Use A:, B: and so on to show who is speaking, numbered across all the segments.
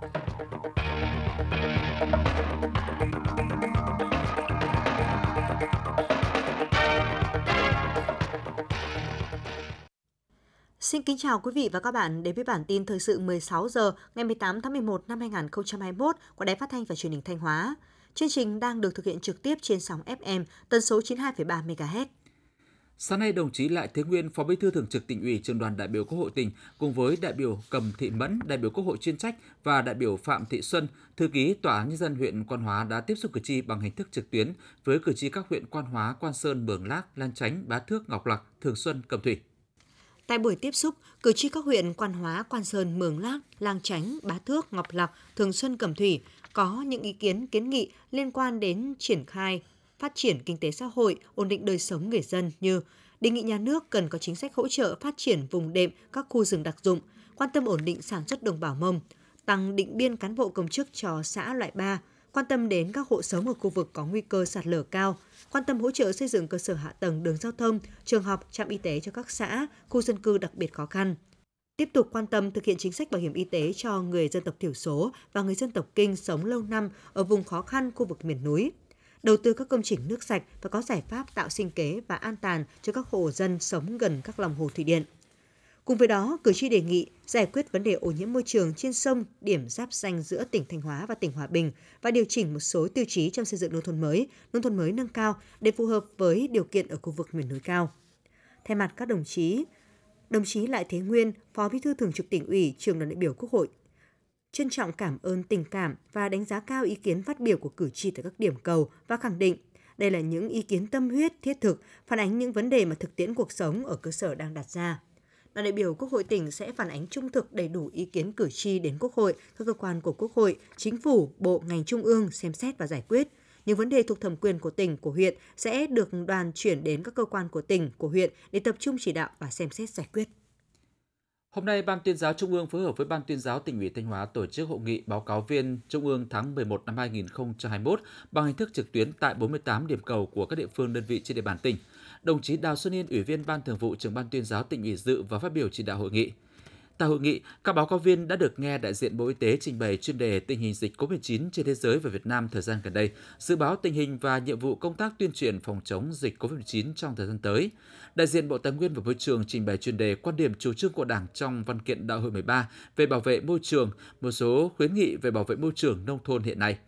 A: Xin kính chào quý vị và các bạn đến với bản tin thời sự 16 giờ ngày 18 tháng 11 năm 2021 của Đài Phát thanh và Truyền hình Thanh Hóa. Chương trình đang được thực hiện trực tiếp trên sóng FM tần số 92,3 MHz.
B: Sáng nay, đồng chí Lại Thế Nguyên, Phó Bí thư Thường trực Tỉnh ủy, Trường đoàn đại biểu Quốc hội tỉnh cùng với đại biểu Cầm Thị Mẫn, đại biểu Quốc hội chuyên trách và đại biểu Phạm Thị Xuân, thư ký Tòa án nhân dân huyện Quan Hóa đã tiếp xúc cử tri bằng hình thức trực tuyến với cử tri các huyện Quan Hóa, Quan Sơn, Mường Lát, Lan Chánh, Bá Thước, Ngọc Lặc, Thường Xuân, Cẩm Thủy.
A: Tại buổi tiếp xúc, cử tri các huyện Quan Hóa, Quan Sơn, Mường Lát, Lang Chánh, Bá Thước, Ngọc Lặc, Thường Xuân, Cẩm Thủy có những ý kiến kiến nghị liên quan đến triển khai phát triển kinh tế xã hội, ổn định đời sống người dân như đề nghị nhà nước cần có chính sách hỗ trợ phát triển vùng đệm các khu rừng đặc dụng, quan tâm ổn định sản xuất đồng bào mông, tăng định biên cán bộ công chức cho xã loại 3, quan tâm đến các hộ sống ở khu vực có nguy cơ sạt lở cao, quan tâm hỗ trợ xây dựng cơ sở hạ tầng đường giao thông, trường học, trạm y tế cho các xã, khu dân cư đặc biệt khó khăn. Tiếp tục quan tâm thực hiện chính sách bảo hiểm y tế cho người dân tộc thiểu số và người dân tộc kinh sống lâu năm ở vùng khó khăn khu vực miền núi. Đầu tư các công trình nước sạch và có giải pháp tạo sinh kế và an toàn cho các hộ dân sống gần các lòng hồ thủy điện. Cùng với đó, cử tri đề nghị giải quyết vấn đề ô nhiễm môi trường trên sông, điểm giáp danh giữa tỉnh Thanh Hóa và tỉnh Hòa Bình và điều chỉnh một số tiêu chí trong xây dựng nông thôn mới, nông thôn mới nâng cao để phù hợp với điều kiện ở khu vực miền núi cao. Thay mặt các đồng chí, đồng chí Lại Thế Nguyên, Phó Bí thư Thường trực tỉnh ủy, trường đoàn đại biểu Quốc hội, trân trọng cảm ơn tình cảm và đánh giá cao ý kiến phát biểu của cử tri tại các điểm cầu và khẳng định đây là những ý kiến tâm huyết, thiết thực, phản ánh những vấn đề mà thực tiễn cuộc sống ở cơ sở đang đặt ra. Đoàn đại biểu Quốc hội tỉnh sẽ phản ánh trung thực đầy đủ ý kiến cử tri đến Quốc hội, các cơ quan của Quốc hội, chính phủ, bộ, ngành trung ương xem xét và giải quyết. Những vấn đề thuộc thẩm quyền của tỉnh, của huyện sẽ được đoàn chuyển đến các cơ quan của tỉnh, của huyện để tập trung chỉ đạo và xem xét giải quyết.
B: Hôm nay, Ban tuyên giáo Trung ương phối hợp với Ban tuyên giáo tỉnh ủy Thanh Hóa tổ chức hội nghị báo cáo viên Trung ương tháng 11 năm 2021 bằng hình thức trực tuyến tại 48 điểm cầu của các địa phương đơn vị trên địa bàn tỉnh. Đồng chí Đào Xuân Yên, Ủy viên Ban Thường vụ Trưởng Ban tuyên giáo tỉnh ủy dự và phát biểu chỉ đạo hội nghị. Tại hội nghị, các báo cáo viên đã được nghe đại diện Bộ Y tế trình bày chuyên đề tình hình dịch COVID-19 trên thế giới và Việt Nam thời gian gần đây, dự báo tình hình và nhiệm vụ công tác tuyên truyền phòng chống dịch COVID-19 trong thời gian tới. Đại diện Bộ Tài nguyên và Môi trường trình bày chuyên đề quan điểm chủ trương của Đảng trong văn kiện Đại hội 13 về bảo vệ môi trường, một số khuyến nghị về bảo vệ môi trường nông thôn hiện nay.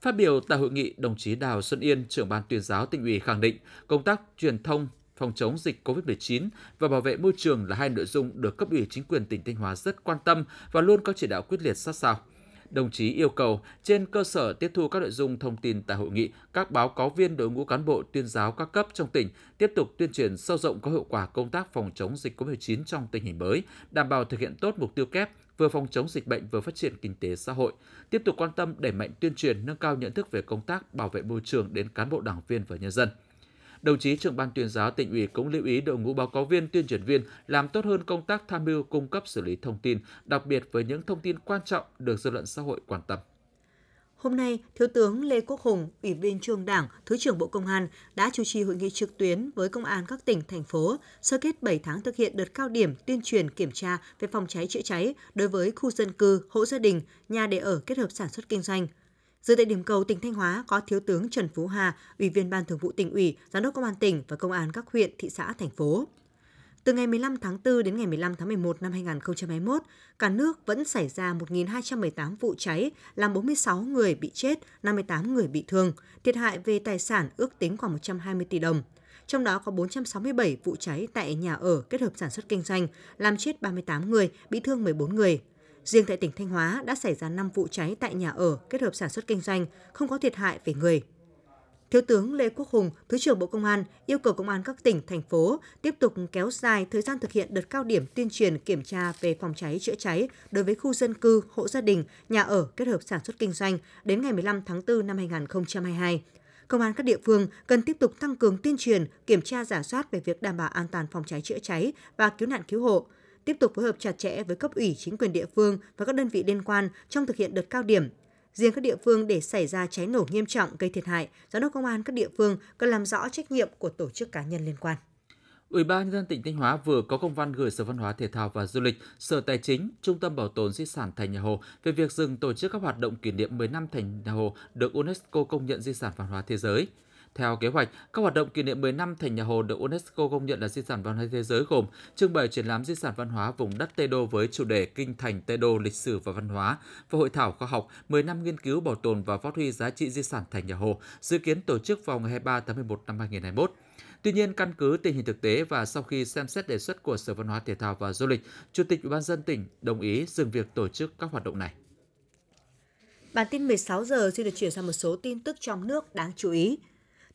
B: Phát biểu tại hội nghị, đồng chí Đào Xuân Yên, trưởng ban tuyên giáo tỉnh ủy khẳng định công tác truyền thông phòng chống dịch COVID-19 và bảo vệ môi trường là hai nội dung được cấp ủy chính quyền tỉnh Thanh Hóa rất quan tâm và luôn có chỉ đạo quyết liệt sát sao. Đồng chí yêu cầu trên cơ sở tiếp thu các nội dung thông tin tại hội nghị, các báo cáo viên đội ngũ cán bộ tuyên giáo các cấp trong tỉnh tiếp tục tuyên truyền sâu rộng có hiệu quả công tác phòng chống dịch COVID-19 trong tình hình mới, đảm bảo thực hiện tốt mục tiêu kép vừa phòng chống dịch bệnh vừa phát triển kinh tế xã hội, tiếp tục quan tâm đẩy mạnh tuyên truyền nâng cao nhận thức về công tác bảo vệ môi trường đến cán bộ đảng viên và nhân dân. Đồng chí trưởng ban tuyên giáo tỉnh ủy cũng lưu ý đội ngũ báo cáo viên, tuyên truyền viên làm tốt hơn công tác tham mưu cung cấp xử lý thông tin, đặc biệt với những thông tin quan trọng được dư luận xã hội quan tâm.
A: Hôm nay, Thiếu tướng Lê Quốc Hùng, Ủy viên Trung Đảng, Thứ trưởng Bộ Công an đã chủ trì hội nghị trực tuyến với công an các tỉnh, thành phố, sơ kết 7 tháng thực hiện đợt cao điểm tuyên truyền kiểm tra về phòng cháy chữa cháy đối với khu dân cư, hộ gia đình, nhà để ở kết hợp sản xuất kinh doanh – Dự tại điểm cầu tỉnh Thanh Hóa có Thiếu tướng Trần Phú Hà, Ủy viên Ban Thường vụ tỉnh ủy, Giám đốc Công an tỉnh và Công an các huyện, thị xã, thành phố. Từ ngày 15 tháng 4 đến ngày 15 tháng 11 năm 2021, cả nước vẫn xảy ra 1.218 vụ cháy, làm 46 người bị chết, 58 người bị thương, thiệt hại về tài sản ước tính khoảng 120 tỷ đồng. Trong đó có 467 vụ cháy tại nhà ở kết hợp sản xuất kinh doanh, làm chết 38 người, bị thương 14 người. Riêng tại tỉnh Thanh Hóa đã xảy ra 5 vụ cháy tại nhà ở kết hợp sản xuất kinh doanh, không có thiệt hại về người. Thiếu tướng Lê Quốc Hùng, Thứ trưởng Bộ Công an yêu cầu Công an các tỉnh, thành phố tiếp tục kéo dài thời gian thực hiện đợt cao điểm tuyên truyền kiểm tra về phòng cháy chữa cháy đối với khu dân cư, hộ gia đình, nhà ở kết hợp sản xuất kinh doanh đến ngày 15 tháng 4 năm 2022. Công an các địa phương cần tiếp tục tăng cường tuyên truyền, kiểm tra giả soát về việc đảm bảo an toàn phòng cháy chữa cháy và cứu nạn cứu hộ, tiếp tục phối hợp chặt chẽ với cấp ủy chính quyền địa phương và các đơn vị liên quan trong thực hiện đợt cao điểm. Riêng các địa phương để xảy ra cháy nổ nghiêm trọng gây thiệt hại, giám đốc công an các địa phương cần làm rõ trách nhiệm của tổ chức cá nhân liên quan.
B: Ủy ban nhân dân tỉnh Thanh Hóa vừa có công văn gửi Sở Văn hóa Thể thao và Du lịch, Sở Tài chính, Trung tâm Bảo tồn di sản Thành Nhà Hồ về việc dừng tổ chức các hoạt động kỷ niệm 10 năm Thành Nhà Hồ được UNESCO công nhận di sản văn hóa thế giới. Theo kế hoạch, các hoạt động kỷ niệm 10 năm Thành Nhà Hồ được UNESCO công nhận là di sản văn hóa thế giới gồm trưng bày triển lãm di sản văn hóa vùng đất Tây Đô với chủ đề Kinh thành Tây Đô lịch sử và văn hóa và hội thảo khoa học 10 năm nghiên cứu bảo tồn và phát huy giá trị di sản Thành Nhà Hồ, dự kiến tổ chức vào ngày 23 tháng 11 năm 2021. Tuy nhiên, căn cứ tình hình thực tế và sau khi xem xét đề xuất của Sở Văn hóa Thể thao và Du lịch, Chủ tịch Ủy ban dân tỉnh đồng ý dừng việc tổ chức các hoạt động này.
A: Bản tin 16 giờ xin được chuyển sang một số tin tức trong nước đáng chú ý.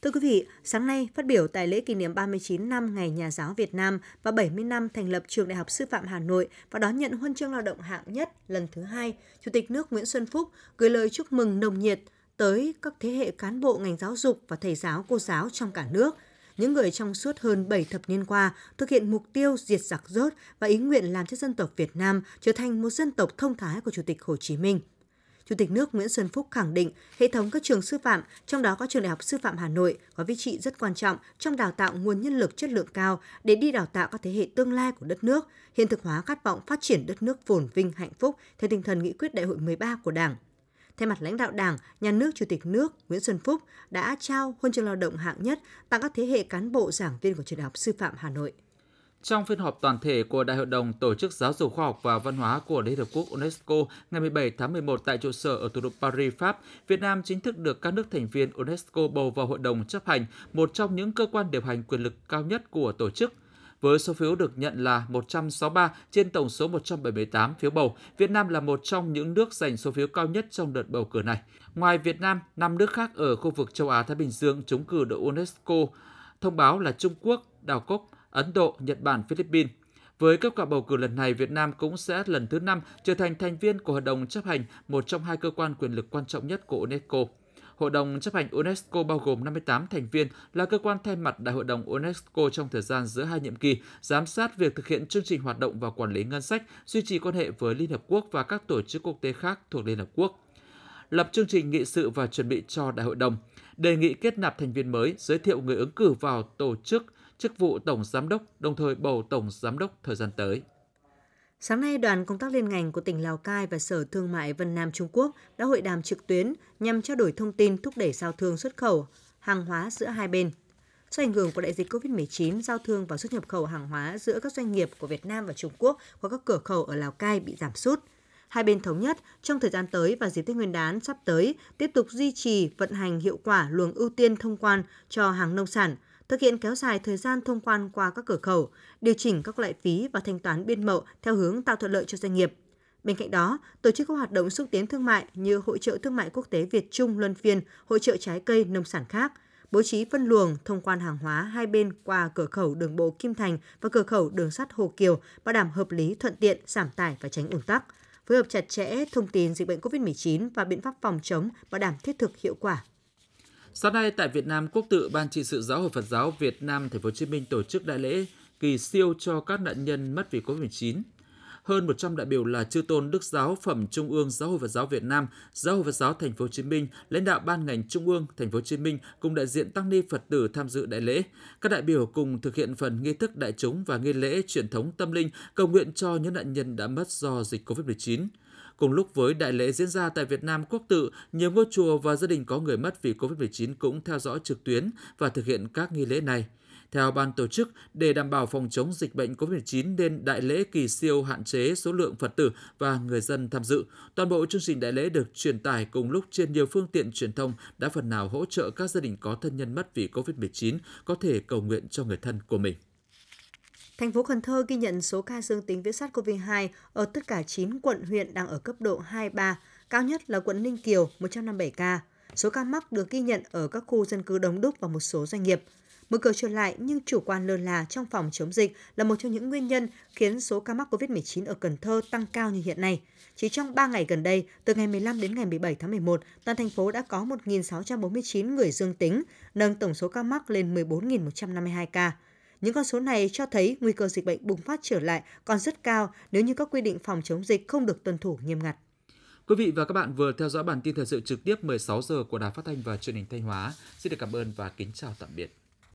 A: Thưa quý vị, sáng nay phát biểu tại lễ kỷ niệm 39 năm Ngày Nhà giáo Việt Nam và 70 năm thành lập Trường Đại học Sư phạm Hà Nội và đón nhận huân chương lao động hạng nhất lần thứ hai, Chủ tịch nước Nguyễn Xuân Phúc gửi lời chúc mừng nồng nhiệt tới các thế hệ cán bộ ngành giáo dục và thầy giáo cô giáo trong cả nước – những người trong suốt hơn 7 thập niên qua thực hiện mục tiêu diệt giặc rốt và ý nguyện làm cho dân tộc Việt Nam trở thành một dân tộc thông thái của Chủ tịch Hồ Chí Minh. Chủ tịch nước Nguyễn Xuân Phúc khẳng định hệ thống các trường sư phạm, trong đó có trường Đại học Sư phạm Hà Nội, có vị trí rất quan trọng trong đào tạo nguồn nhân lực chất lượng cao để đi đào tạo các thế hệ tương lai của đất nước, hiện thực hóa khát vọng phát triển đất nước phồn vinh hạnh phúc theo tinh thần nghị quyết đại hội 13 của Đảng. Thay mặt lãnh đạo Đảng, Nhà nước Chủ tịch nước Nguyễn Xuân Phúc đã trao huân chương lao động hạng nhất tặng các thế hệ cán bộ giảng viên của trường Đại học Sư phạm Hà Nội.
B: Trong phiên họp toàn thể của Đại hội đồng Tổ chức Giáo dục Khoa học và Văn hóa của Liên Hợp Quốc UNESCO ngày 17 tháng 11 tại trụ sở ở thủ đô Paris, Pháp, Việt Nam chính thức được các nước thành viên UNESCO bầu vào Hội đồng chấp hành, một trong những cơ quan điều hành quyền lực cao nhất của tổ chức – với số phiếu được nhận là 163 trên tổng số 178 phiếu bầu. Việt Nam là một trong những nước giành số phiếu cao nhất trong đợt bầu cử này. Ngoài Việt Nam, năm nước khác ở khu vực châu Á Thái Bình Dương trúng cử đội UNESCO thông báo là Trung Quốc, Đảo Cốc, Ấn Độ, Nhật Bản, Philippines. Với kết quả bầu cử lần này, Việt Nam cũng sẽ lần thứ năm trở thành thành viên của Hội đồng chấp hành, một trong hai cơ quan quyền lực quan trọng nhất của UNESCO. Hội đồng chấp hành UNESCO bao gồm 58 thành viên là cơ quan thay mặt Đại hội đồng UNESCO trong thời gian giữa hai nhiệm kỳ, giám sát việc thực hiện chương trình hoạt động và quản lý ngân sách, duy trì quan hệ với Liên Hợp Quốc và các tổ chức quốc tế khác thuộc Liên Hợp Quốc. Lập chương trình nghị sự và chuẩn bị cho Đại hội đồng, đề nghị kết nạp thành viên mới, giới thiệu người ứng cử vào tổ chức chức vụ Tổng Giám đốc, đồng thời bầu Tổng Giám đốc thời gian tới.
A: Sáng nay, đoàn công tác liên ngành của tỉnh Lào Cai và Sở Thương mại Vân Nam Trung Quốc đã hội đàm trực tuyến nhằm trao đổi thông tin thúc đẩy giao thương xuất khẩu hàng hóa giữa hai bên. Do ảnh hưởng của đại dịch COVID-19, giao thương và xuất nhập khẩu hàng hóa giữa các doanh nghiệp của Việt Nam và Trung Quốc qua các cửa khẩu ở Lào Cai bị giảm sút. Hai bên thống nhất trong thời gian tới và dịp Tết Nguyên đán sắp tới tiếp tục duy trì vận hành hiệu quả luồng ưu tiên thông quan cho hàng nông sản – thực hiện kéo dài thời gian thông quan qua các cửa khẩu, điều chỉnh các loại phí và thanh toán biên mậu theo hướng tạo thuận lợi cho doanh nghiệp. Bên cạnh đó, tổ chức các hoạt động xúc tiến thương mại như hội trợ thương mại quốc tế Việt Trung luân phiên, hội trợ trái cây nông sản khác, bố trí phân luồng thông quan hàng hóa hai bên qua cửa khẩu đường bộ Kim Thành và cửa khẩu đường sắt Hồ Kiều, bảo đảm hợp lý, thuận tiện, giảm tải và tránh ủn tắc, phối hợp chặt chẽ thông tin dịch bệnh COVID-19 và biện pháp phòng chống, bảo đảm thiết thực hiệu quả.
B: Sáng nay tại Việt Nam, Quốc tự Ban trị sự Giáo hội Phật giáo Việt Nam Thành phố Hồ Chí Minh tổ chức đại lễ kỳ siêu cho các nạn nhân mất vì Covid-19. Hơn 100 đại biểu là chư tôn Đức Giáo Phẩm Trung ương Giáo hội Phật giáo Việt Nam, Giáo hội Phật giáo Thành phố Hồ Chí Minh, lãnh đạo ban ngành Trung ương Thành phố Hồ Chí Minh cùng đại diện tăng ni Phật tử tham dự đại lễ. Các đại biểu cùng thực hiện phần nghi thức đại chúng và nghi lễ truyền thống tâm linh cầu nguyện cho những nạn nhân đã mất do dịch Covid-19. Cùng lúc với đại lễ diễn ra tại Việt Nam quốc tự, nhiều ngôi chùa và gia đình có người mất vì Covid-19 cũng theo dõi trực tuyến và thực hiện các nghi lễ này. Theo ban tổ chức, để đảm bảo phòng chống dịch bệnh COVID-19 nên đại lễ kỳ siêu hạn chế số lượng Phật tử và người dân tham dự. Toàn bộ chương trình đại lễ được truyền tải cùng lúc trên nhiều phương tiện truyền thông đã phần nào hỗ trợ các gia đình có thân nhân mất vì COVID-19 có thể cầu nguyện cho người thân của mình.
A: Thành phố Cần Thơ ghi nhận số ca dương tính với SARS-CoV-2 ở tất cả 9 quận huyện đang ở cấp độ 2-3, cao nhất là quận Ninh Kiều 157 ca. Số ca mắc được ghi nhận ở các khu dân cư đông đúc và một số doanh nghiệp. Mở cửa trở lại nhưng chủ quan lơ là trong phòng chống dịch là một trong những nguyên nhân khiến số ca mắc COVID-19 ở Cần Thơ tăng cao như hiện nay. Chỉ trong 3 ngày gần đây, từ ngày 15 đến ngày 17 tháng 11, toàn thành phố đã có 1.649 người dương tính, nâng tổng số ca mắc lên 14.152 ca. Những con số này cho thấy nguy cơ dịch bệnh bùng phát trở lại còn rất cao nếu như các quy định phòng chống dịch không được tuân thủ nghiêm ngặt.
B: Quý vị và các bạn vừa theo dõi bản tin thời sự trực tiếp 16 giờ của Đài Phát thanh và Truyền hình Thanh Hóa. Xin được cảm ơn và kính chào tạm biệt.